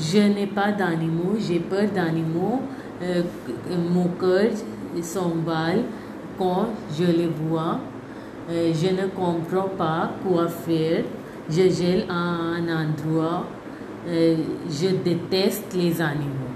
Je n'ai pas d'animaux, j'ai peur d'animaux. Euh, mon cœur s'emballe quand je les vois. Euh, je ne comprends pas quoi faire. Je gèle à un endroit. Euh, je déteste les animaux.